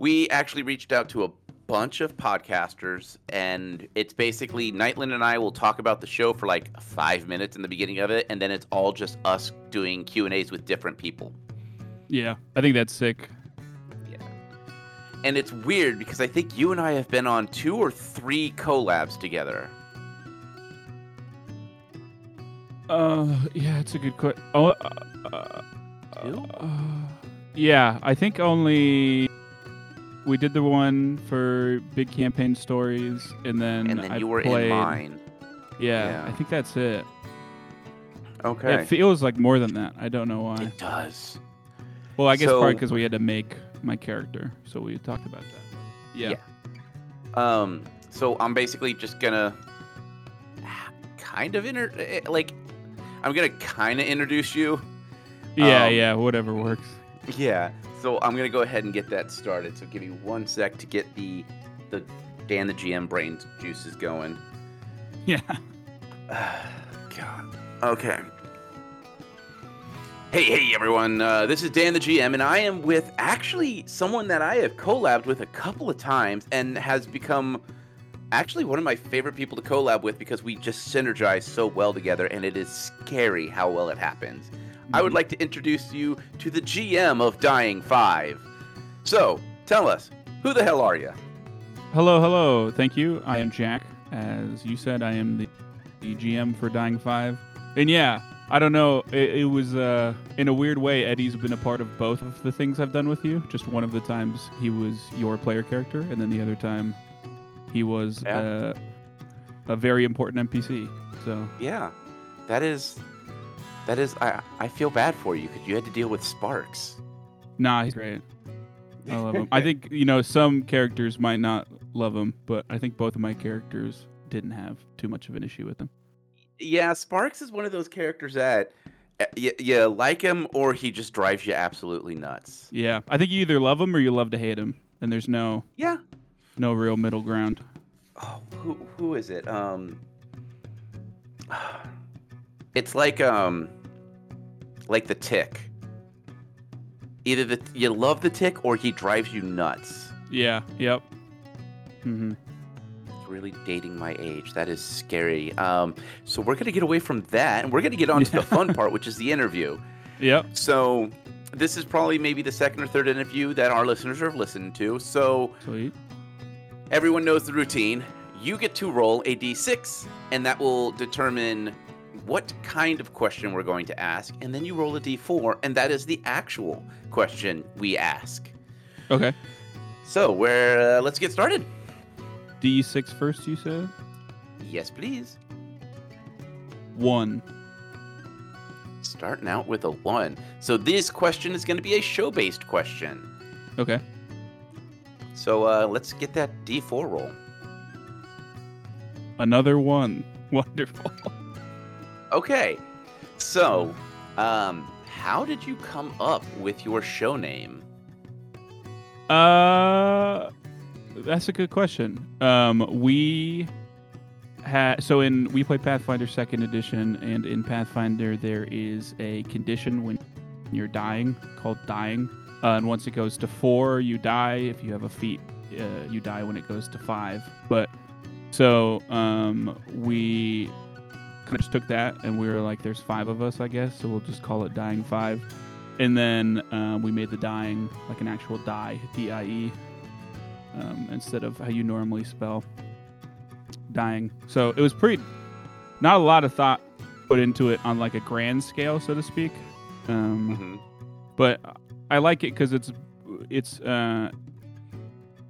we actually reached out to a bunch of podcasters, and it's basically Nightland and I will talk about the show for like five minutes in the beginning of it, and then it's all just us doing Q and A's with different people. Yeah, I think that's sick. Yeah, and it's weird because I think you and I have been on two or three collabs together. Uh, yeah, it's a good question. Oh, uh, uh, uh, yeah, I think only we did the one for big campaign stories, and then And then I you were played, in mine. Yeah, Yeah. I think that's it. Okay. It feels like more than that. I don't know why. It does. Well, I guess probably because we had to make my character, so we talked about that. Yeah. Yeah. Um, so I'm basically just gonna kind of inter eh, like I'm gonna kind of introduce you. Yeah, Um, yeah, whatever works. Yeah. So I'm gonna go ahead and get that started. So give me one sec to get the the Dan the GM brain juices going. Yeah. God. Okay. Hey, hey, everyone. Uh, this is Dan the GM, and I am with actually someone that I have collabed with a couple of times and has become actually one of my favorite people to collab with because we just synergize so well together, and it is scary how well it happens. I would like to introduce you to the GM of Dieing 5. So, tell us, who the hell are you? Hello, hello. Thank you. I am Jack. As you said, I am the, the GM for Dieing Five. And yeah, I don't know. It, it was uh, in a weird way. Eddie's been a part of both of the things I've done with you. Just one of the times he was your player character, and then the other time he was Yeah. uh, a very important NPC. So Yeah, that is, that is, I, I feel bad for you because you had to deal with Sparks. nah, he's great. I love him. I think you know some characters might not love him, but I think both of my characters didn't have too much of an issue with him. Yeah, Sparks is one of those characters that uh, you, you like him or he just drives you absolutely nuts. Yeah, I think you either love him or you love to hate him, and there's no Yeah. no real middle ground. Oh, who who is it? Um, it's like um, like the Tick. Either the you love the Tick or he drives you nuts. Yeah. Yep. Mm-hmm. It's really dating my age. That is scary. Um, so we're gonna get away from that, and we're gonna get on to the fun part, which is the interview. Yep. So this is probably maybe the second or third interview that our listeners have listened to. So Sweet. everyone knows the routine. You get to roll a d6, and that will determine what kind of question we're going to ask. And then you roll a d4, and that is the actual question we ask. Okay. So we're uh, let's get started. D6 first, you said Yes, please. one. Starting out with a one. So this question is going to be a show-based question. Okay. So uh, let's get that d4 roll. Another one. Wonderful. Okay. So, um, how did you come up with your show name? Uh, that's a good question. Um, we had so in we play Pathfinder Second Edition, and in Pathfinder there is a condition when you're dying called dying, uh, and once it goes to four, you die. If you have a feat, uh, you die when it goes to five. But so um, we of just took that, and we were like, "There's five of us, I guess, so we'll just call it Dieing Five. And then uh, we made the dying like an actual die, D I E, um, instead of how you normally spell dying. So it was pretty, not a lot of thought put into it on like a grand scale, so to speak. Um, Mm-hmm. but I like it because it's it's uh,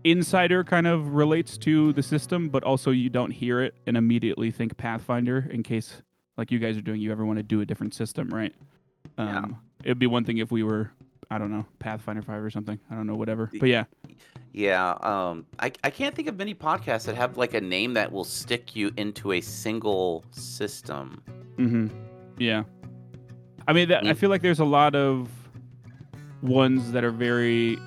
insider kind of relates to the system, but also you don't hear it and immediately think Pathfinder in case like you guys are doing. You ever want to do a different system, right? Yeah. Um, It'd be one thing if we were, I don't know, Pathfinder Five or something. I don't know, whatever. But yeah, Yeah, um, I, I can't think of many podcasts that have like a name that will stick you into a single system. Mm-hmm. yeah. I mean, that, I Mm. feel like there's a lot of ones that are very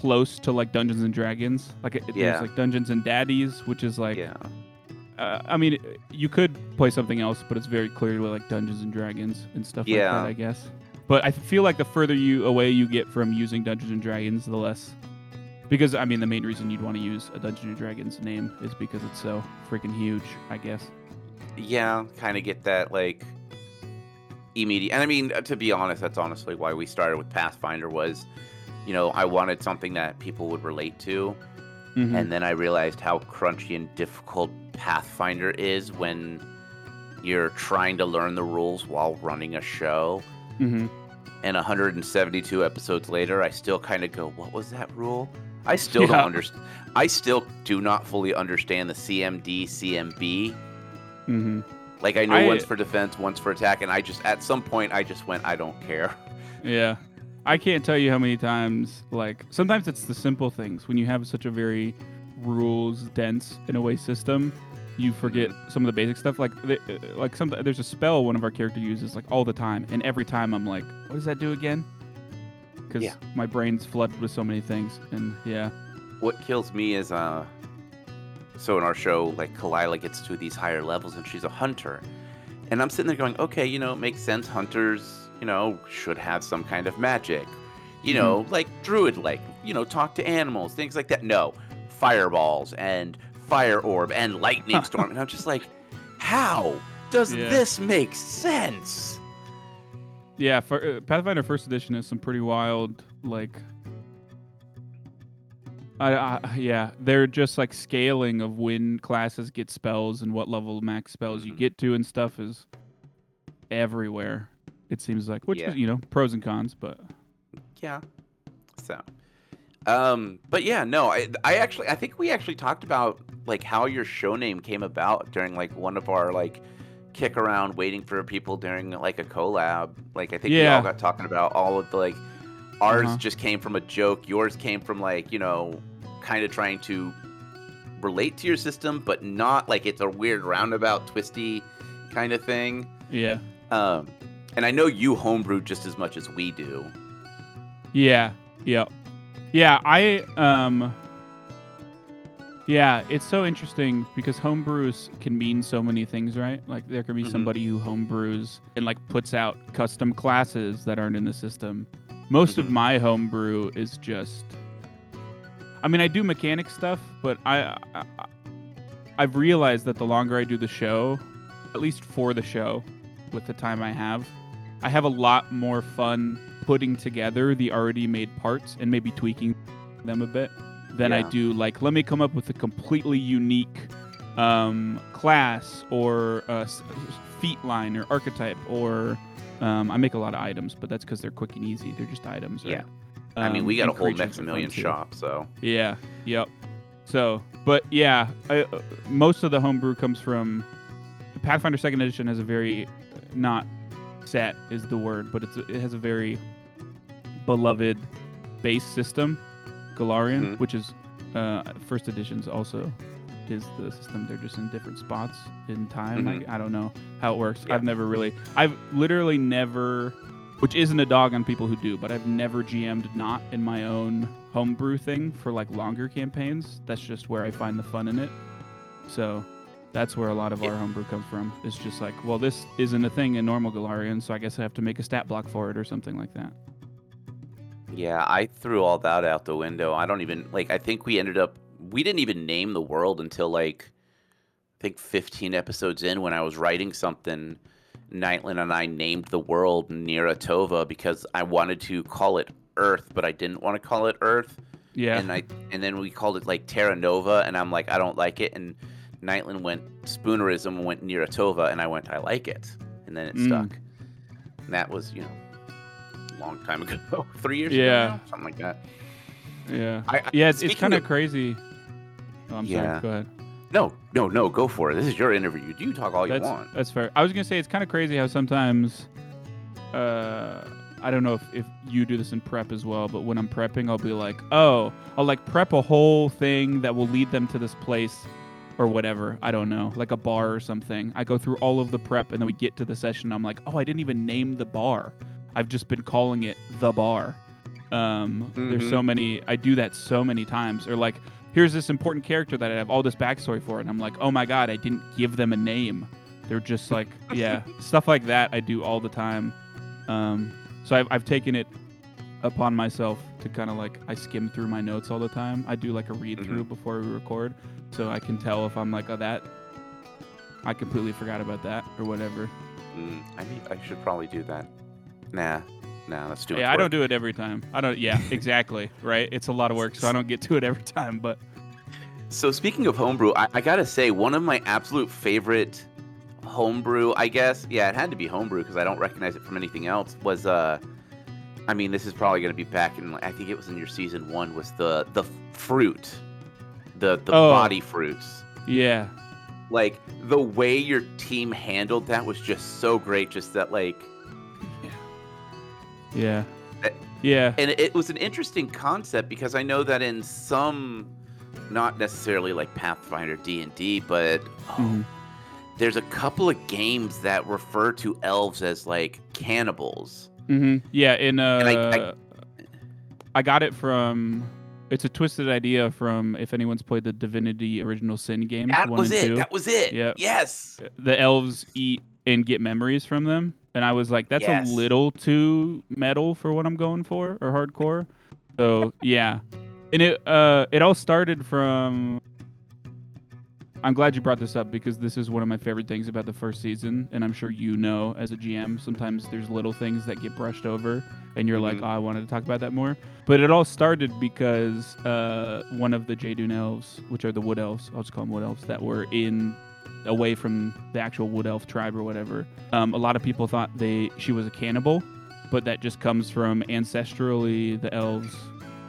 close to like Dungeons and Dragons. Like it, Yeah. there's like Dungeons and Daddies, which is like yeah, uh, I mean, you could play something else, but it's very clearly like Dungeons and Dragons and stuff Yeah. like that, I guess. but I feel like the further you away you get from using Dungeons and Dragons, the less. Because I mean, the main reason you'd want to use a Dungeons and Dragons name is because it's so freaking huge. I guess. Yeah, kind of get that like immediate. And I mean, to be honest, that's honestly why we started with Pathfinder was, you know, I wanted something that people would relate to, Mhm. and then I realized how crunchy and difficult Pathfinder is when you're trying to learn the rules while running a show. Mhm. And 172 episodes later, I still kind of go, "What was that rule?" I still Yeah. don't understand. I still do not fully understand the CMD, CMB. Mhm. Like I know I- one's for defense, one's for attack, and I just at some point I just went, I don't care. Yeah. I can't tell you how many times, like, sometimes it's the simple things. When you have such a very rules dense, in a way, system, you forget some of the basic stuff. Like, uh, like some, there's a spell one of our character uses, like, all the time. And every time I'm like, what does that do again? Because Yeah. my brain's flooded with so many things. And yeah. What kills me is uh so in our show, like Kalila gets to these higher levels and she's a hunter. And I'm sitting there going, okay, you know, it makes sense. Hunters, you know, should have some kind of magic. You know, like druid like, you know, talk to animals, things like that. No. Fireballs and fire orb and lightning storm. and I'm just like, how does Yeah. this make sense? Yeah, for, uh, Pathfinder First Edition has some pretty wild, like, I, I, yeah, they're just like scaling of when classes get spells and what level max spells you Mhm. get to and stuff is everywhere. It seems like, which Yeah. you know pros and cons, but Yeah. So, um, but yeah, no, I, I actually, I think we actually talked about like how your show name came about during like one of our like kick around waiting for people during like a collab. Like I think we all got talking about all of the like ours Uh-huh. just came from a joke. Yours came from like you know, kind of trying to relate to your system, but not like it's a weird roundabout, twisty kind of thing. yeah, Um, and I know you homebrew just as much as we do. yeah, yeah, yeah. I um, yeah, it's so interesting because homebrews can mean so many things, right? Like there could be Mhm. somebody who homebrews and like puts out custom classes that aren't in the system. Most of Mhm. my homebrew is just I mean, I do mechanic stuff, but I, I I've realized that the longer I do the show, at least for the show, with the time I have, I have a lot more fun putting together the already made parts and maybe tweaking them a bit than I do like let me come up with a completely unique um, class or uh, s- feat line or archetype or um, I make a lot of items, but that's because they're quick and easy. They're just items. Yeah. right? I mean, Um, we got a whole Maximilian shop, so. Yeah. Yep. So, but yeah, I, uh, most of the homebrew comes from Pathfinder Second Edition has a very not set is the word, but it's it has a very beloved base system, Golarion, Mhm. which is uh, First Edition's also is the system. They're just in different spots in time. I, I don't know how it works. Yeah. I've never really, I've literally never, which isn't a dog on people who do, but I've never GM'd not in my own homebrew thing for like longer campaigns. That's just where I find the fun in it. So that's where a lot of our Yeah. homebrew comes from. It's just like, well, this isn't a thing in normal Golarion, so I guess I have to make a stat block for it or something like that. Yeah, I threw all that out the window. I don't even like. I think we ended up. We didn't even name the world until like, I think 15 episodes in when I was writing something. Nightlin and I named the world Niratova because I wanted to call it Earth, but I didn't want to call it Earth. Yeah. And I and then we called it like Terra Nova, and I'm like, I don't like it. And Nightlin went Spoonerism and went Niratova, and I went, I like it. And then it Mm. stuck. And that was, you know, a long time ago, three years Yeah. ago, now? something like that. yeah. I, I- Yeah, it's, it's kind of crazy. Oh, I'm Yeah. sorry. Go ahead. No, no, no, go for it. This is your interview. You do talk all you That's want. that's fair. I was gonna say it's kind of crazy how sometimes, uh, I don't know if, if you do this in prep as well, but when I'm prepping, I'll be like, oh, I'll like prep a whole thing that will lead them to this place or whatever. I don't know, like a bar or something. I go through all of the prep and then we get to the session. I'm like, oh, I didn't even name the bar. I've just been calling it the bar. Um, There's Mhm. so many. I do that so many times. Or like, here's this important character that I have all this backstory for, and I'm like, oh my god, I didn't give them a name. They're just like, yeah, stuff like that. I do all the time. Um, So I've I've taken it upon myself to kind of like I skim through my notes all the time. I do like a read through before we record, so I can tell if I'm like, oh that I completely forgot about that or whatever. Mm, I mean, I should probably do that. Nah, nah, let's do it. Yeah, I don't do it every time. I don't. Yeah, exactly. right. It's a lot of work, so I don't get to it every time. But So speaking of homebrew, I, I gotta say one of my absolute favorite homebrew, I guess, yeah, it had to be homebrew because I don't recognize it from anything else. Was uh, I mean, this is probably gonna be back in. I think it was in your season one. Was the the fruit, the the Oh. body fruits. yeah, Like the way your team handled that was just so great. Just that like yeah, Eh, yeah. and it was an interesting concept because I know that in some, not necessarily like Pathfinder D and D, but oh, Mhm. there's a couple of games that refer to elves as like cannibals. Hmm Yeah, in uh, And I, I- I- got it from. It's a twisted idea from if anyone's played the Divinity Original Sin games. That one was and it. two. That was it. Yep. Yes. the elves eat and get memories from them, and I was like, that's Yes. a little too metal for what I'm going for or hardcore. So yeah, and it uh it all started from. I'm glad you brought this up because this is one of my favorite things about the first season, and I'm sure you know as a GM, sometimes there's little things that get brushed over, and you're like, Mhm. oh, I wanted to talk about that more. But it all started because uh, one of the Jadoon elves, which are the Wood Elves, I'll just call them Wood Elves, that were in away from the actual Wood Elf tribe or whatever. Um, a lot of people thought they she was a cannibal, but that just comes from ancestrally the elves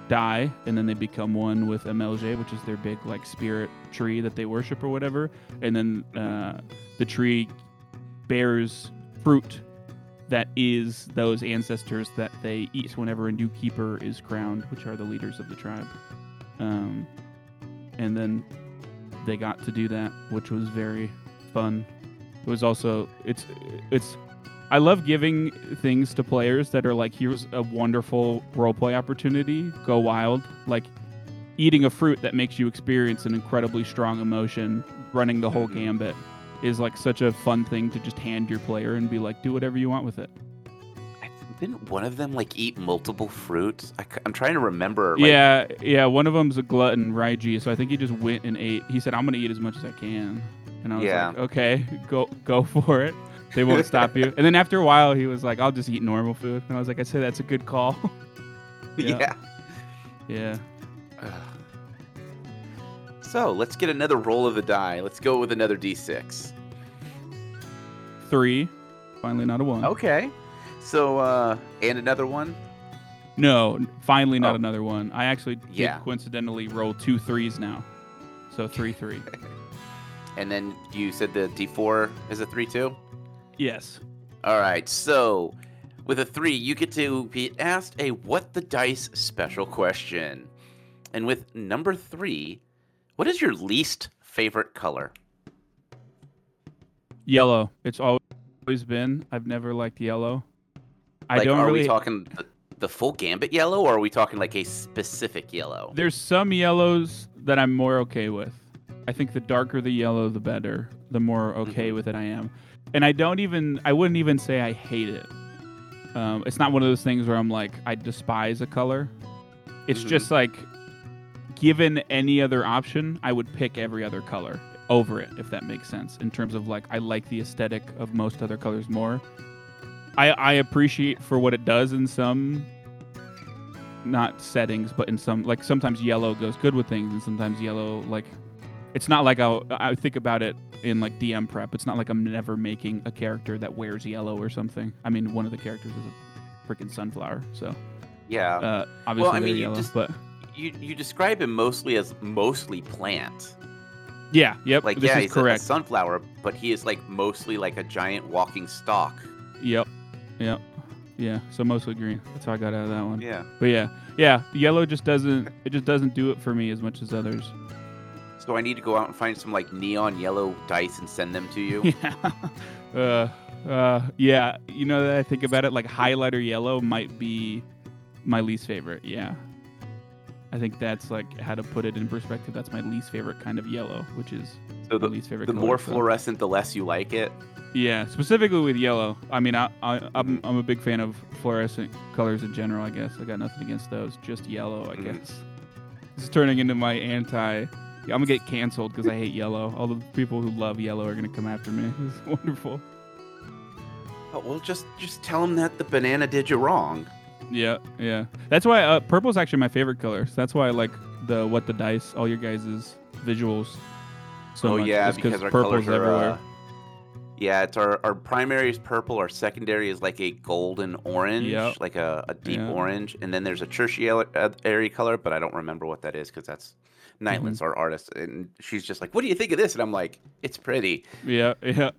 die and then they become one with MLJ, which is their big like spirit tree that they worship or whatever, and then uh, the tree bears fruit that is those ancestors that they eat whenever a new keeper is crowned, which are the leaders of the tribe. Um, and then they got to do that, which was very fun. It was also it's it's I love giving things to players that are like here's a wonderful roleplay opportunity, go wild, like eating a fruit that makes you experience an incredibly strong emotion, running the whole Mhm. gambit is like such a fun thing to just hand your player and be like do whatever you want with it. I Didn't one of them like eat multiple fruits? I, am trying to remember. Like, yeah, yeah, one of them's a glutton, Raiji, so I think he just went and ate. He said I'm going to eat as much as I can. And I was Yeah. like, "Okay, go go for it." They won't stop you. And then after a while, he was like, "I'll just eat normal food." And I was like, "I said, that's a good call." Yeah. yeah. yeah. So let's get another roll of the die. Let's go with another d6. Three. Finally, not a one. Okay. So uh and another one. No, finally, not Oh. another one. I actually Yeah. coincidentally roll two threes now. So three, three. And then you said the d4 is a 3 too? Yes. All right. So with a 3, you get to be asked a what the dice special question. And with number 3, what is your least favorite color? Yellow. It's always been. I've never liked yellow. I like don't really. are really. we talking the, the full gambit yellow or are we talking like a specific yellow? There's some yellows that I'm more okay with. I think the darker the yellow, the better. The more okay Mhm. with it I am. And I don't even, I wouldn't even say I hate it. Um, it's not one of those things where I'm like, I despise a color. It's Mhm. just like, given any other option, I would pick every other color over it, if that makes sense. In terms of like, I like the aesthetic of most other colors more. I, I appreciate for what it does in some not settings, but in some like sometimes yellow goes good with things, and sometimes yellow like it's not like I'll I think about it in like DM prep. It's not like I'm never making a character that wears yellow or something. I mean, one of the characters is a freaking sunflower, so yeah. uh, obviously I they're mean, you just- But you you describe him mostly as mostly plant. yeah, yep, Like this yeah, is he's a- correct. A, sunflower, but he is like mostly like a giant walking stalk. Yep, yep, yeah. So mostly green. That's how I got out of that one. Yeah. But yeah, yeah, yellow just doesn't it just doesn't do it for me as much as others. So I need to go out and find some like neon yellow dice and send them to you. Yeah. uh, uh, yeah. You know that I think about it, like highlighter yellow might be my least favorite. Yeah. I think that's like how to put it in perspective. That's my least favorite kind of yellow, which is So the, least favorite. the color, more so- fluorescent, the less you like it. Yeah, specifically with yellow. I mean, I, I I'm I'm a big fan of fluorescent colors in general. I guess I got nothing against those. Just yellow, I Mhm. guess. This is turning into my anti. Yeah, I'm gonna get canceled because I hate yellow. All the people who love yellow are gonna come after me. It's wonderful. Oh, well, just just tell them that the banana did you wrong. Yeah, yeah. That's why uh, purple's actually my favorite color. So that's why I like the what the dice, all your guys' visuals. So oh much, yeah, because our purple's colors are. everywhere. Uh, yeah, it's our our primary is purple. Our secondary is like a golden orange, Yep. like a, a deep Yeah. orange, and then there's a tertiary color, but I don't remember what that is because that's Nightland's Mm-hmm. our artist, and she's just like, "What do you think of this?" And I'm like, "It's pretty." Yeah, yeah,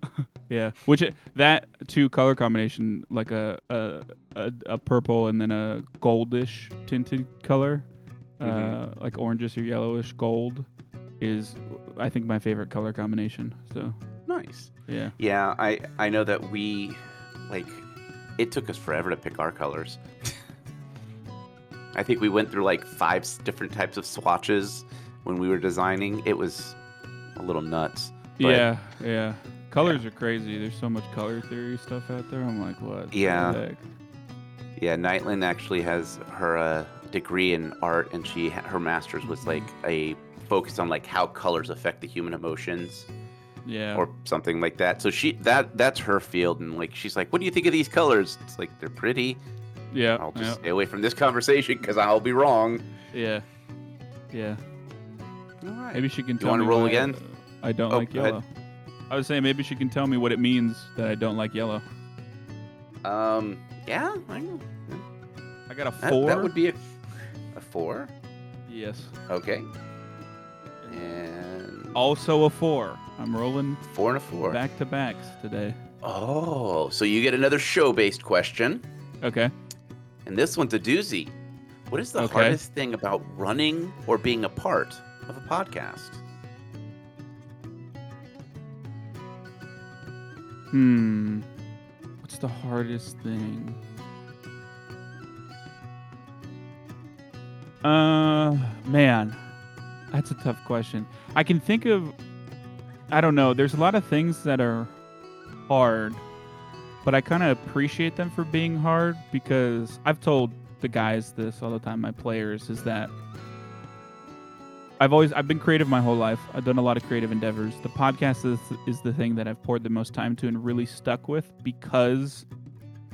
yeah. Which it, that two color combination, like a a, a a purple and then a goldish tinted color, uh, Mhm. like orangish or yellowish gold, is I think my favorite color combination. So Nice. yeah, Yeah, I I know that we like it took us forever to pick our colors. I think we went through like five different types of swatches when we were designing. It was a little nuts. But- yeah, yeah. Colors are crazy. There's so much color theory stuff out there. I'm like, what? Yeah. Yeah, Nightland actually has her uh, degree in art, and she her master's was like a focus on like how colors affect the human emotions Yeah. or something like that. So she that that's her field, and like she's like, "What do you think of these colors?" It's like they're pretty. yeah. I'll just yeah. stay away from this conversation because I'll be wrong. Yeah. Yeah. All right. Maybe she can You tell wanna me roll why again? I don't Oh, like go ahead. yellow. I was saying maybe she can tell me what it means that I don't like yellow. Um. Yeah. I, I got a that, four. that would be a, a four. yes. Okay. And Also a four. I'm rolling four and a four. back to backs today. Oh, so you get another show-based question. Okay. And this one's a doozy. What is the Okay. hardest thing about running or being apart? part of a podcast? Hmm. What's the hardest thing? Uh, man, that's a tough question. I can think of, I don't know. There's a lot of things that are hard, but I kind of appreciate them for being hard because I've told the guys this all the time. My players is that I've always I've been creative my whole life. I've done a lot of creative endeavors. The podcast is is the thing that I've poured the most time to and really stuck with because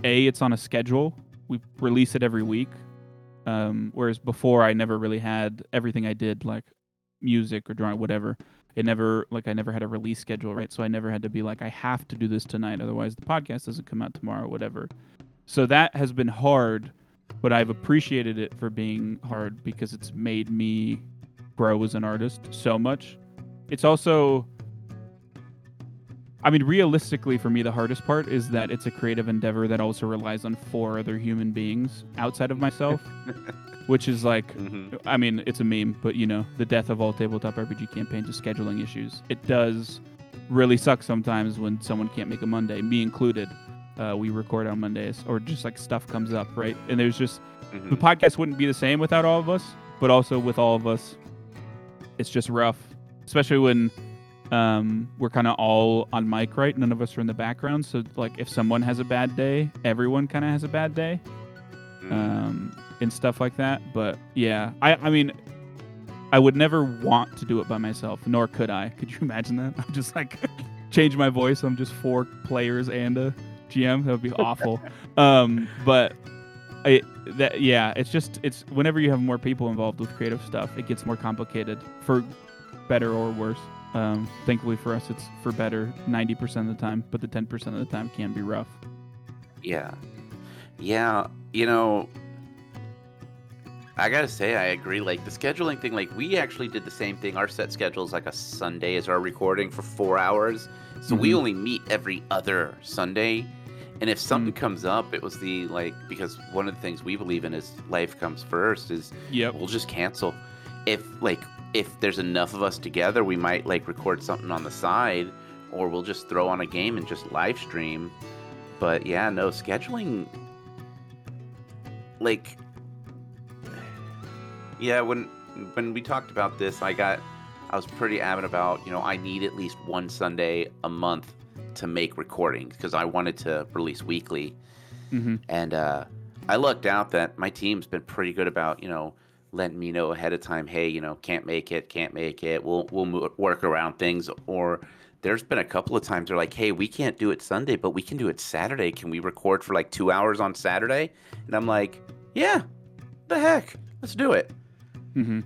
a it's on a schedule. We release it every week. Um, whereas before I never really had everything I did like music or drawing whatever. It never like I never had a release schedule, right? So I never had to be like I have to do this tonight otherwise the podcast doesn't come out tomorrow whatever. So that has been hard, but I've appreciated it for being hard because it's made me grow as an artist so much. It's also I mean realistically for me the hardest part is that it's a creative endeavor that also relies on four other human beings outside of myself, which is like Mm-hmm. I mean, it's a meme, but you know, the death of all tabletop RPG campaigns is scheduling issues. It does really suck sometimes when someone can't make a Monday, me included. Uh, we record on Mondays, or just like stuff comes up, right? And there's just the podcast wouldn't be the same without all of us, but also with all of us, it's just rough, especially when um, we're kind of all on mic, right? None of us are in the background, so like if someone has a bad day, everyone kind of has a bad day Mm-hmm. um, and stuff like that. But yeah, I, I mean, I would never want to do it by myself, nor could I. Could you imagine that? I'm just like change my voice. I'm just four players and a GM. That would be awful. um, but I, that yeah, it's just it's whenever you have more people involved with creative stuff, it gets more complicated for better or worse. Um, thankfully for us, it's for better 90% of the time, but the 10% of the time can be rough. Yeah. Yeah. You know, I gotta say, I agree. Like the scheduling thing, like we actually did the same thing. Our set schedule is like a Sunday is our recording for four hours. So we Mhm. only meet every other Sunday. And if something mm. comes up, it was the like, because one of the things we believe in is life comes first, is yeah, we'll just cancel. If like, if there's enough of us together, we might like record something on the side or we'll just throw on a game and just live stream. But yeah, no, scheduling like yeah when when we talked about this i got i was pretty adamant about you know i need at least one sunday a month to make recordings because I wanted to release weekly. Mm-hmm. And uh, I lucked out that my team's been pretty good about, you know, letting me know ahead of time, hey, you know, can't make it, can't make it. We'll we'll mo- work around things. Or there's been a couple of times they're like, hey, we can't do it Sunday, but we can do it Saturday. Can we record for like two hours on Saturday? And I'm like, yeah, the heck, let's do it. Mm-hmm.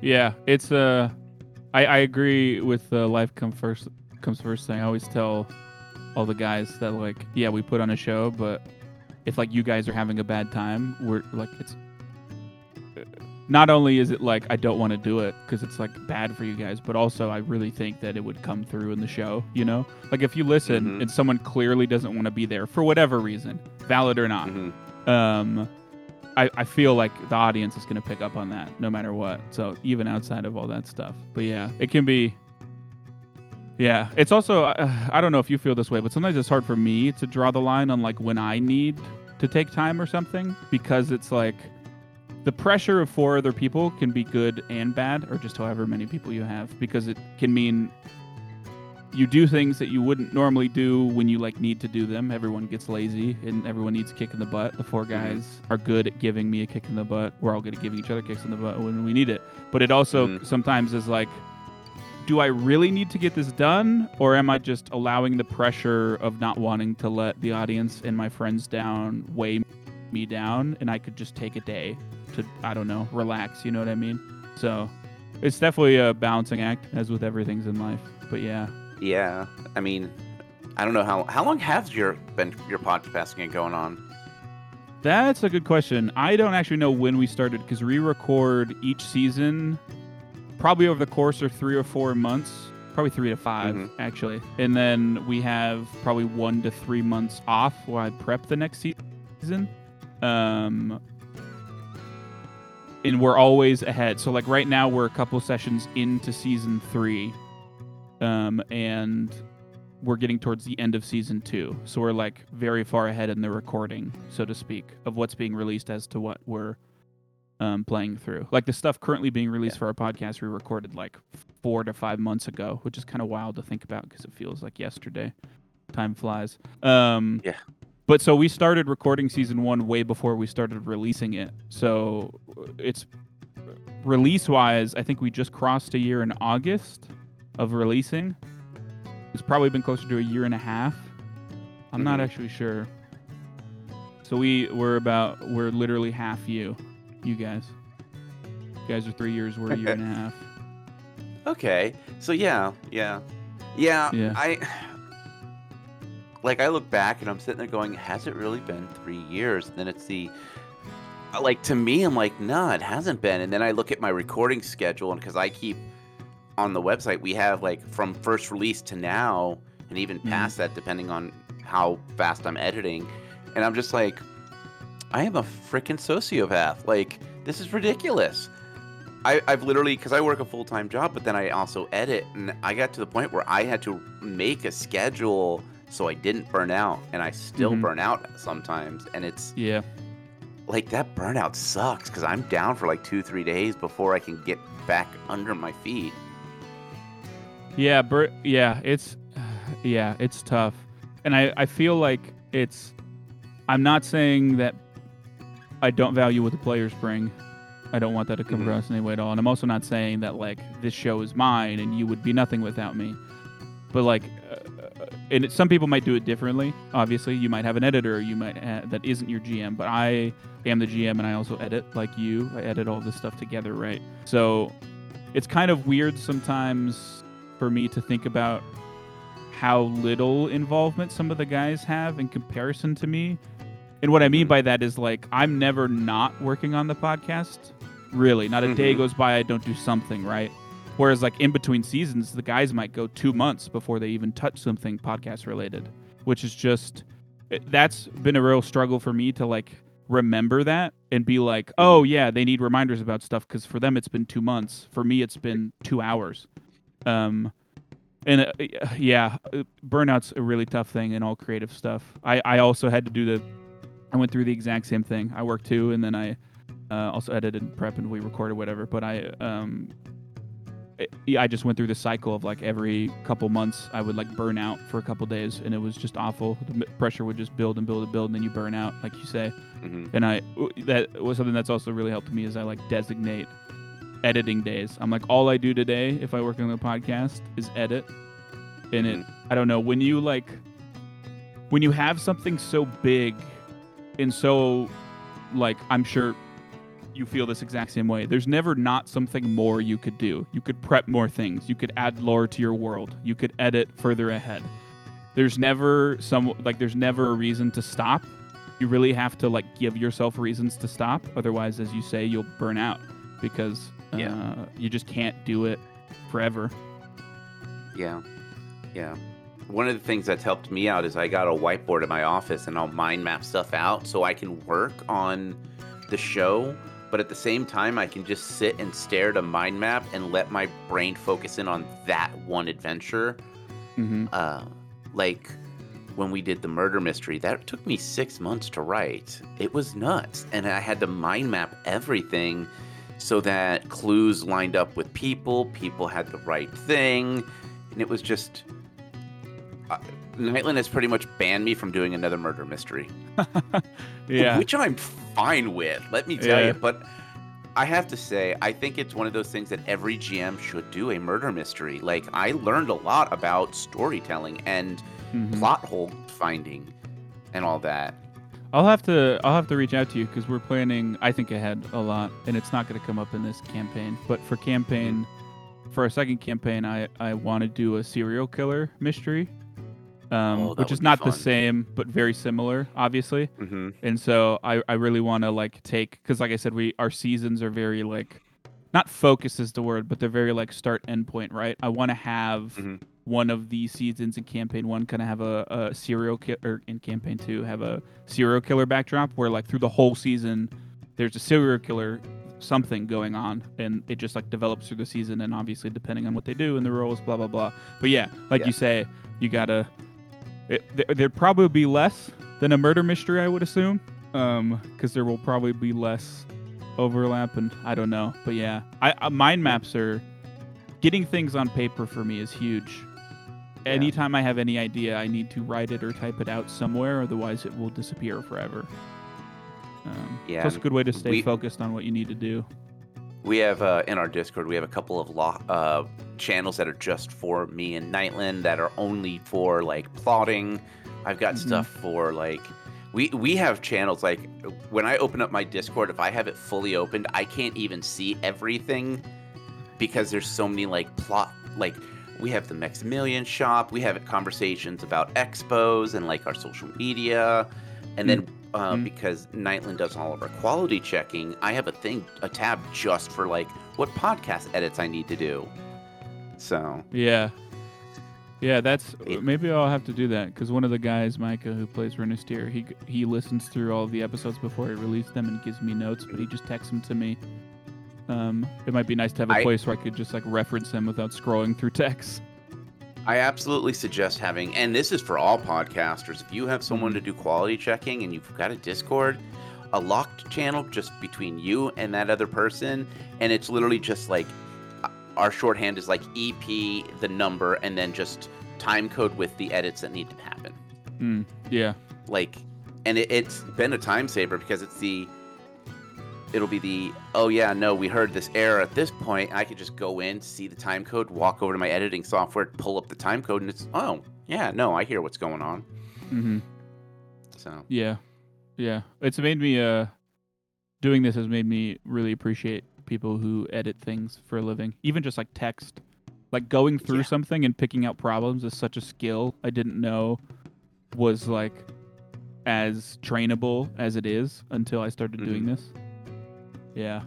Yeah, it's uh, I I agree with the life come first comes first thing. I always tell all the guys that like, yeah, we put on a show, but if like you guys are having a bad time, we're like it's. Not only is it like I don't want to do it because it's like bad for you guys, but also I really think that it would come through in the show. You know, like if you listen Mhm. and someone clearly doesn't want to be there for whatever reason, valid or not, Mhm. um, I, I feel like the audience is going to pick up on that no matter what. So even outside of all that stuff, but yeah, it can be. Yeah, it's also uh, I don't know if you feel this way, but sometimes it's hard for me to draw the line on like when I need to take time or something because it's like the pressure of four other people can be good and bad, or just however many people you have, because it can mean you do things that you wouldn't normally do when you like need to do them. Everyone gets lazy and everyone needs a kick in the butt. The four guys are good at giving me a kick in the butt. We're all good at giving each other kicks in the butt when we need it. But it also Mhm. sometimes is like, do I really need to get this done, or am I just allowing the pressure of not wanting to let the audience and my friends down weigh me down, and I could just take a day to I don't know relax. You know what I mean? So it's definitely a balancing act, as with everything's in life. But yeah. Yeah, I mean, I don't know how how long has your been your podcasting going on? That's a good question. I don't actually know when we started because we record each season probably over the course of three or four months, probably three to 5 Mhm. actually. And then we have probably one to three months off while I prep the next season. Um, and we're always ahead. So like right now we're a couple sessions into season three, um, and we're getting towards the end of season two. So we're like very far ahead in the recording, so to speak, of what's being released as to what we're um, playing through. Like the stuff currently being released Yeah. for our podcast, we recorded like four to five months ago, which is kind of wild to think about because it feels like yesterday. Time flies. Um, Yeah. But so we started recording season one way before we started releasing it. So it's release wise, I think we just crossed a year in August of releasing. It's probably been closer to a year and a half. I'm not Mhm. actually sure. So we we're about we're literally half you, you guys. You guys are three years. We're a year and a half. Okay, so yeah, yeah, yeah. Yeah. I like I look back and I'm sitting there going, has it really been three years? And then it's the uh, like to me, I'm like, no, it hasn't been. And then I look at my recording schedule, and because I keep on the website, we have like from first release to now, and even past mm-hmm. that, depending on how fast I'm editing. And I'm just like, I am a freaking sociopath. Like, this is ridiculous. I, I've literally, because I work a full time job, but then I also edit, and I got to the point where I had to make a schedule so I didn't burn out, and I still Mhm. burn out sometimes. And it's Yeah. like that burnout sucks because I'm down for like two, three days before I can get back under my feet. Yeah, Bert. Yeah, it's yeah, it's tough, and I I feel like it's. I'm not saying that I don't value what the players bring. I don't want that to come Mhm. across in any way at all, and I'm also not saying that like this show is mine and you would be nothing without me. But like, uh, uh, and it, some people might do it differently. Obviously, you might have an editor, you might ha- that isn't your GM, but I am the GM and I also edit like you. I edit all this stuff together, right? So it's kind of weird sometimes for me to think about how little involvement some of the guys have in comparison to me. And what I mean Mhm. by that is like I'm never not working on the podcast. Really, not a day Mhm. goes by I don't do something, right? Whereas like in between seasons, the guys might go 2 months before they even touch something podcast related, which is just that's been a real struggle for me to like remember that and be like, "Oh yeah, they need reminders about stuff cuz for them it's been 2 months. For me it's been 2 hours." Um and uh, yeah, burnout's a really tough thing in all creative stuff. I I also had to do the I went through the exact same thing. I worked too, and then I uh, also edited, prep, and we recorded whatever. But I um, it- yeah, I just went through the cycle of like every couple months I would like burn out for a couple days, and it was just awful. The pressure would just build and build and build, and then you burn out, like you say. hmm And I that was something that's also really helped me is I like designate editing days. I'm like all I do today if I work on the podcast is edit. And it I don't know, when you like when you have something so big and so like I'm sure you feel this exact same way. There's never not something more you could do. You could prep more things. You could add lore to your world. You could edit further ahead. There's never some like there's never a reason to stop you really have to like give yourself reasons to stop otherwise as you say you'll burn out because uh, Yeah. you just can't do it forever Yeah. Yeah. One of the things that's helped me out is I got a whiteboard in my office and I'll mind map stuff out so I can work on the show, but at the same time I can just sit and stare at a mind map and let my brain focus in on that one adventure. mm-hmm. Uh, like when we did the murder mystery, that took me six months to write. It was nuts. And I had to mind map everything so that clues lined up with people, people had the right thing. And it was just. Uh, Nightland has pretty much banned me from doing another murder mystery, yeah which I'm fine with, let me tell Yeah. you. But I have to say, I think it's one of those things that every GM should do a murder mystery. Like, I learned a lot about storytelling and Mhm. plot hole finding and all that. i'll have to i'll have to reach out to you because we're planning i think ahead a lot and it's not going to come up in this campaign but for campaign for our second campaign i i want to do a serial killer mystery um, Oh, which is not the same but very similar obviously Mm-hmm. and so I, I really want to like take because like I said we our seasons are very like not focus is the word but they're very like start end point right I want to have Mhm. one of these seasons in campaign one kind of have a, a serial killer in campaign two have a serial killer backdrop where like through the whole season there's a serial killer something going on and it just like develops through the season and obviously depending on what they do and the roles blah blah blah but yeah like Yeah. you say you gotta it, there, there'd probably be less than a murder mystery, I would assume, um, because there will probably be less overlap, and I don't know, but yeah, I, I mind maps are getting things on paper for me is huge. Yeah. Anytime I have any idea, I need to write it or type it out somewhere, otherwise it will disappear forever. Um, Yeah, so it's a good way to stay we- focused on what you need to do. We have uh, in our Discord, we have a couple of lo- uh, channels that are just for me and Nightland that are only for like plotting. I've got Mhm. stuff for like we we have channels like when I open up my Discord, if I have it fully opened, I can't even see everything because there's so many like plot like we have the Maximilian shop, we have conversations about expos and like our social media, and then uh, Mm. because Nightland does all of our quality checking, I have a thing, a tab just for like what podcast edits I need to do. So Yeah. Yeah, that's It- maybe I'll have to do that because one of the guys, Micah, who plays Renisteer, he he listens through all the episodes before he releases them and gives me notes, but he just texts them to me. Um, it might be nice to have a I- place where I could just like reference them without scrolling through text. I absolutely suggest having, and this is for all podcasters. If you have someone to do quality checking and you've got a Discord, a locked channel just between you and that other person, and it's literally just like uh, our shorthand is like EP, the number, and then just time code with the edits that need to happen. Mm, yeah. like and it, it's been a time saver because it's the it'll be the oh yeah no we heard this error at this point i could just go in see the time code walk over to my editing software pull up the time code and it's oh yeah no i hear what's going on mm-hmm. so Yeah. Yeah. It's made me uh doing this has made me really appreciate people who edit things for a living. Even just like text. Like going through Yeah. something and picking out problems is such a skill I didn't know was like as trainable as it is until I started doing this. Yeah.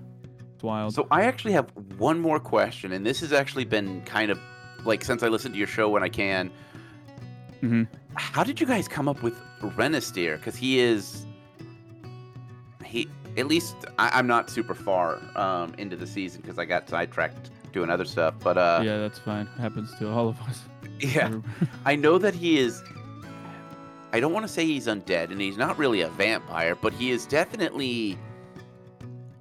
It's wild. so i actually have one more question and this has actually been kind of like since i listen to your show when i can Mhm. how did you guys come up with Renisteer? Because he is he at least I, I'm not super far um, into the season because I got sidetracked doing other stuff. But uh, yeah, that's fine. Happens to all of us. yeah, I know that he is. I don't want to say he's undead, and he's not really a vampire, but he is definitely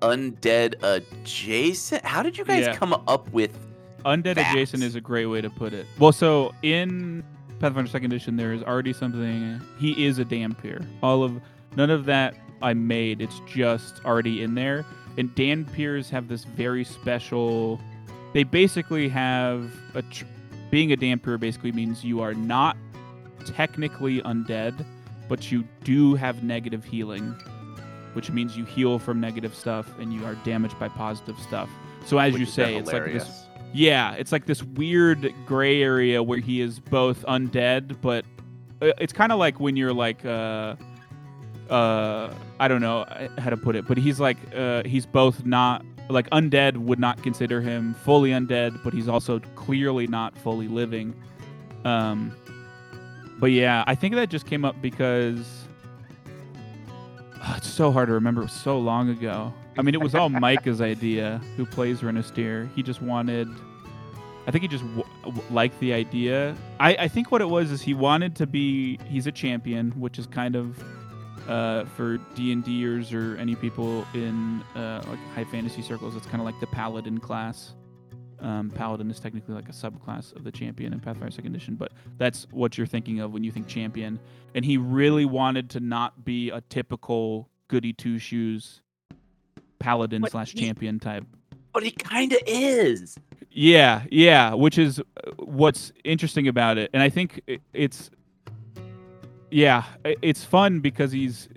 undead adjacent. How did you guys Yeah. come up with undead Facts. adjacent is a great way to put it. Well, so in Pathfinder Second Edition, there is already something. He is a Dhampir. All of none of that I made. It's just already in there. And Dampiers have this very special. They basically have a. Tr- being a Dhampir basically means you are not technically undead, but you do have negative healing, which means you heal from negative stuff and you are damaged by positive stuff. So as Which you say, it's like this yeah, it's like this weird gray area where he is both undead, but uh, it's kind of like when you're like, uh, uh, I don't know how to put it, but he's like, uh, he's both not like undead would not consider him fully undead, but he's also clearly not fully living. Um, but yeah, I think that just came up because Ah, it's so hard to remember. It was so long ago. I mean, it was all Micah's idea, who plays Renasteer. He just wanted. I think he just w- w- liked the idea. I, I think what it was is he wanted to be. He's a champion, which is kind of uh, for D and Ders or any people in uh, like high fantasy circles. It's kind of like the paladin class. Um, paladin is technically like a subclass of the champion in Pathfinder Second Edition, but that's what you're thinking of when you think champion. And he really wanted to not be a typical goody two shoes paladin But slash he- champion type. But he kind of is. Yeah, yeah, which is uh, what's interesting about it, and I think it's yeah, it's fun because he's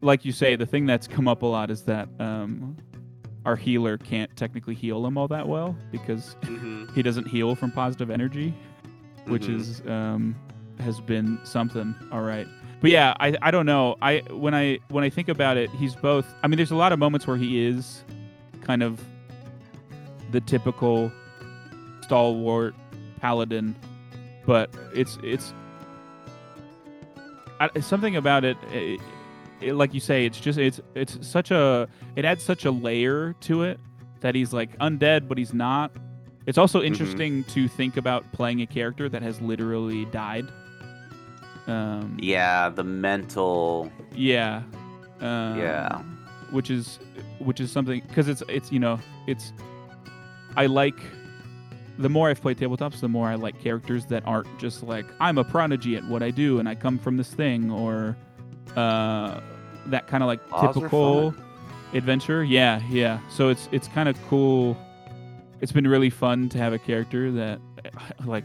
like you say. The thing that's come up a lot is that um, our healer can't technically heal him all that well because hmm he doesn't heal from positive energy, which Mhm. is um, has been something. All right, but yeah, I I don't know. I when I when I think about it, he's both. I mean, there's a lot of moments where he is kind of the typical stalwart paladin, but it's it's I, something about it, it, it. Like you say, it's just it's it's such a it adds such a layer to it that he's like undead, but he's not. It's also interesting to think about playing a character that has literally died. Um, Yeah, the mental. yeah. Um, Yeah. Which is which is something because it's it's you know it's I like the more I've played tabletops, the more I like characters that aren't just like I'm a prodigy at what I do and I come from this thing or uh, that kind of like Laws typical adventure. Yeah, yeah. So it's it's kind of cool. It's been really fun to have a character that like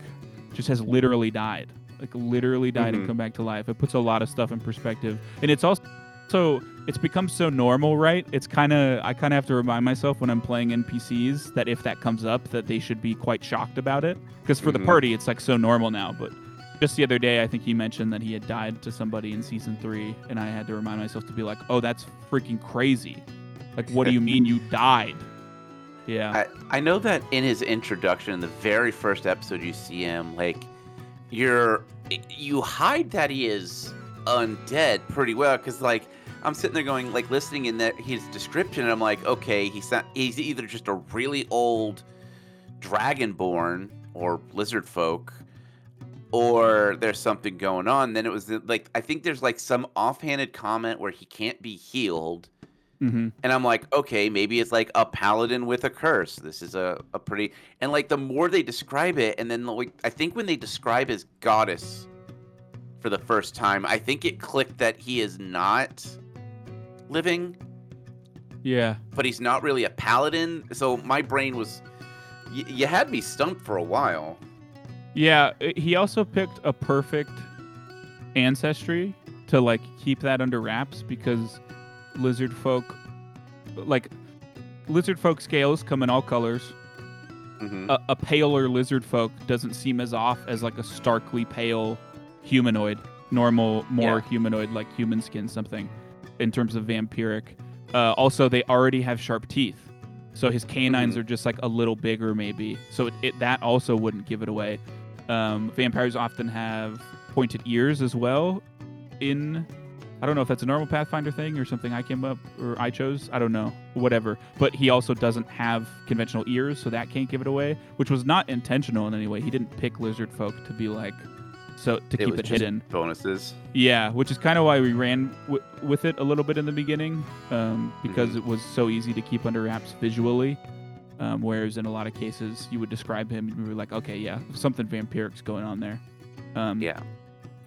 just has literally died, like literally died Mhm. and come back to life. It puts a lot of stuff in perspective, and it's also so it's become so normal, right? It's kind of I kind of have to remind myself when I'm playing NPCs that if that comes up, that they should be quite shocked about it. Because for the Mhm. party, it's like so normal now. But just the other day, I think he mentioned that he had died to somebody in season three, and I had to remind myself to be like, "Oh, that's freaking crazy! Like, what do you mean you died?" Yeah, I, I know that in his introduction, in the very first episode, you see him like you're you hide that he is undead pretty well because like I'm sitting there going like listening in that his description, and I'm like, okay, he's not, he's either just a really old dragonborn or lizard folk, or there's something going on. Then it was like I think there's like some offhanded comment where he can't be healed. hmm And I'm like, okay, maybe it's like a paladin with a curse. This is a, a pretty and like the more they describe it, and then like I think when they describe his goddess for the first time, I think it clicked that he is not living, yeah. but he's not really a paladin. So my brain was y- you had me stumped for a while. Yeah, he also picked a perfect ancestry to like keep that under wraps because lizard folk like lizard folk scales come in all colors. hmm A, a paler lizard folk doesn't seem as off as like a starkly pale humanoid, normal, more Yeah. humanoid like human skin something in terms of vampiric. Uh, also, they already have sharp teeth. So his canines Mhm. are just like a little bigger, maybe. So it, it that also wouldn't give it away. Um, vampires often have pointed ears as well. In I don't know if that's a normal Pathfinder thing or something I came up or I chose. I don't know, whatever. But he also doesn't have conventional ears, so that can't give it away, which was not intentional in any way. He didn't pick lizard folk to be like so to It keep it hidden. bonuses. Yeah, which is kind of why we ran w- with it a little bit in the beginning, um, because Mhm. it was so easy to keep under wraps visually. Um, whereas in a lot of cases, you would describe him and you were like, okay, yeah, something vampiric's going on there. Um, Yeah.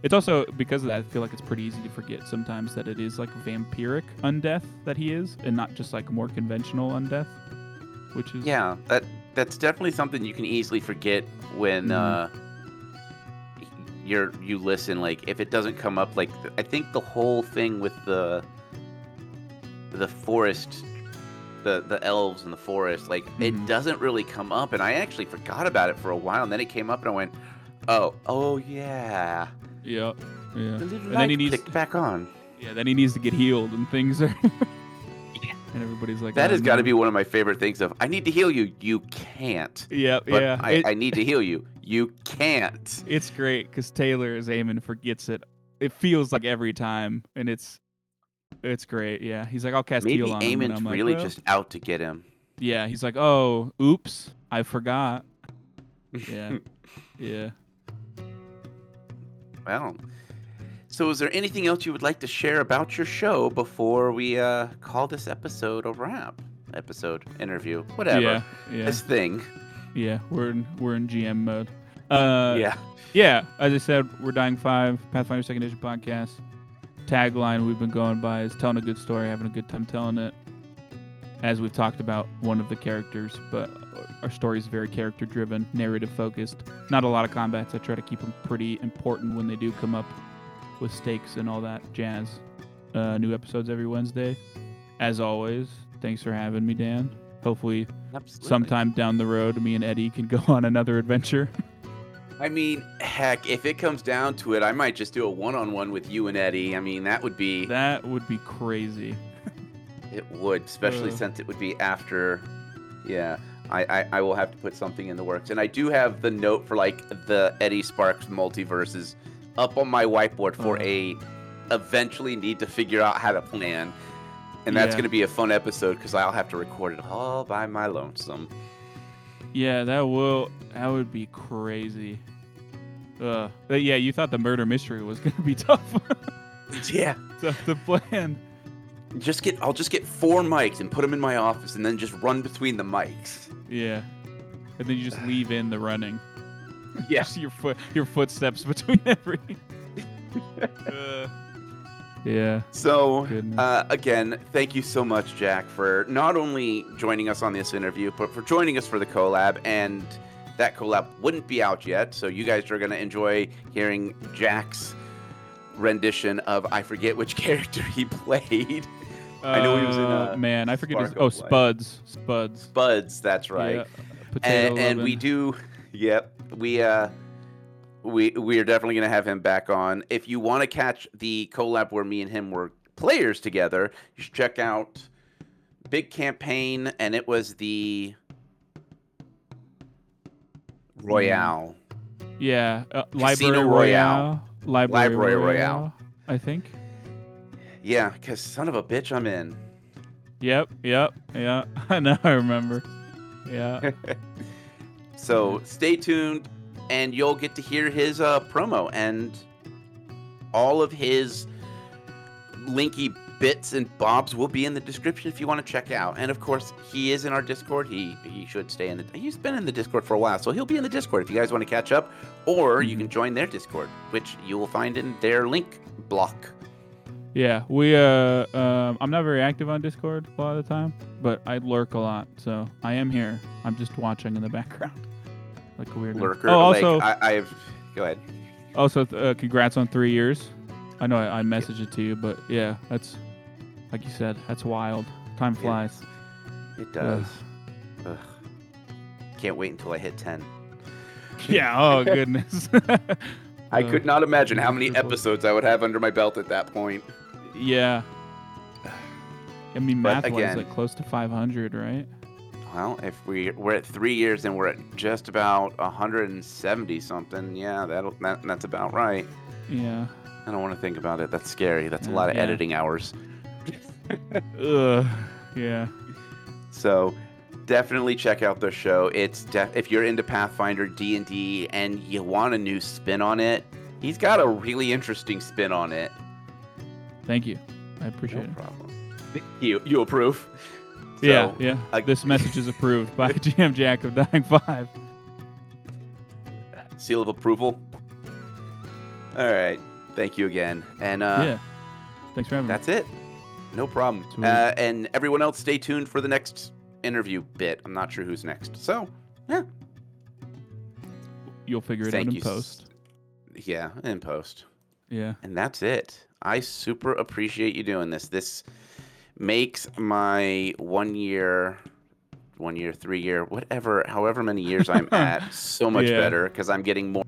It's also because of that, I feel like it's pretty easy to forget sometimes that it is like vampiric undeath that he is, and not just like more conventional undeath, which is Yeah, that that's definitely something you can easily forget when Mhm. uh, you're you listen. Like if it doesn't come up, like I think the whole thing with the the forest, the the elves in the forest, like Mhm. it doesn't really come up, and I actually forgot about it for a while, and then it came up, and I went, oh, oh yeah, yeah, yeah. the little And then he needs clicked back on. Yeah, then he needs to get healed and things are. and everybody's like, That "Oh, has got to be one of my favorite things. Of I need to heal you, you can't. Yeah, But yeah. I, it- I need to heal you, you can't. it's great because Taylor is aiming forgets it. It feels like every time, and it's it's great. Yeah, he's like, I'll cast Maybe heal on him. and Eamon's I'm like, really "Well," just out to get him. Yeah, he's like, oh, oops, I forgot. Yeah, yeah. Well, so is there anything else you would like to share about your show before we uh, call this episode a wrap? Episode, interview, whatever. Yeah, yeah, This thing. yeah. We're in we're in GM mode. Uh, yeah. yeah. As I said, we're Dieing Five Pathfinder Second Edition podcast. Tagline we've been going by is telling a good story, having a good time telling it. As we've talked about one of the characters, but our story is very character driven, narrative focused. Not a lot of combats. I try to keep them pretty important when they do come up with stakes and all that jazz. Uh, new episodes every Wednesday. As always, thanks for having me, Dan. Hopefully, Absolutely. sometime down the road, me and Eddie can go on another adventure. I mean, heck, if it comes down to it, I might just do a one-on-one with you and Eddie. I mean, that would be That would be crazy. it would, especially Uh. since it would be after. Yeah, I, I I will have to put something in the works, and I do have the note for like the Eddie Sparks multiverses up on my whiteboard for Uh. a eventually need to figure out how to plan. And that's Yeah. going to be a fun episode because I'll have to record it all by my lonesome. Yeah, that will that would be crazy. Uh, but yeah, you thought the murder mystery was gonna be tough. Yeah. tough to plan. Just get I'll just get four mics and put them in my office and then just run between the mics. Yeah, and then you just leave in the running. Yeah. Just your foot your footsteps between every. uh, yeah. So, uh, again, thank you so much, Jack, for not only joining us on this interview, but for joining us for the collab. And that collab wouldn't be out yet, so you guys are going to enjoy hearing Jack's rendition of I forget which character he played. I know he was in, uh, man. I forget his. Oh, Spuds. Spuds. Spuds. That's right. Yeah. Potato and, and we do yep we uh we we are definitely going to have him back on if you want to catch the collab where me and him were players together you should check out big campaign and it was the royale Yeah, uh, Library Royale. Royale. Library, Library Royale. Royale. I think. yeah because son of a bitch i'm in Yep, yep, yeah. I know. I remember. Yeah. so stay tuned and you'll get to hear his uh, promo and all of his linky bits and bobs will be in the description if you want to check out and of course he is in our discord he he should stay in the he's been in the discord for a while so he'll be in the discord if you guys want to catch up or you Mhm. can join their discord which you will find in their link block Yeah, we uh um I'm not very active on Discord a lot of the time, but I lurk a lot, so I am here. I'm just watching in the background. Like a weird lurker Oh, also like I, i've go ahead also uh, congrats on 3 years. I know I, I messaged it to you, but yeah, that's like you said, that's wild. Time Yeah. flies. it does Ugh. can't wait until i hit 10 yeah, oh goodness. I Uh, could not imagine how many episodes I would have under my belt at that point. Yeah. I mean, But math wise, again- like close to 500, right? Well, if we we're at three years and we're at just about 170 something, yeah, that'll that, that's about right. Yeah. I don't want to think about it. That's scary. That's a lot of yeah. editing hours. Ugh. Yeah. So definitely check out their show. It's def- if you're into Pathfinder D and D and you want a new spin on it, he's got a really interesting spin on it. Thank you. I No appreciate it. No problem. You you approve? Yeah, So, yeah. I- this message is approved by GM Jack of Dieing Five. Seal of approval. All right. Thank you again. And uh, yeah. Thanks for having me. that's it. No problem. Uh, and everyone else, stay tuned for the next interview bit. I'm not sure who's next. So, yeah. You'll figure it Thank out in you. post. Yeah, in post. Yeah. And that's it. I super appreciate you doing this. This makes my one year, one year, three year, whatever, however many years I'm at, so much Yeah. better because I'm getting more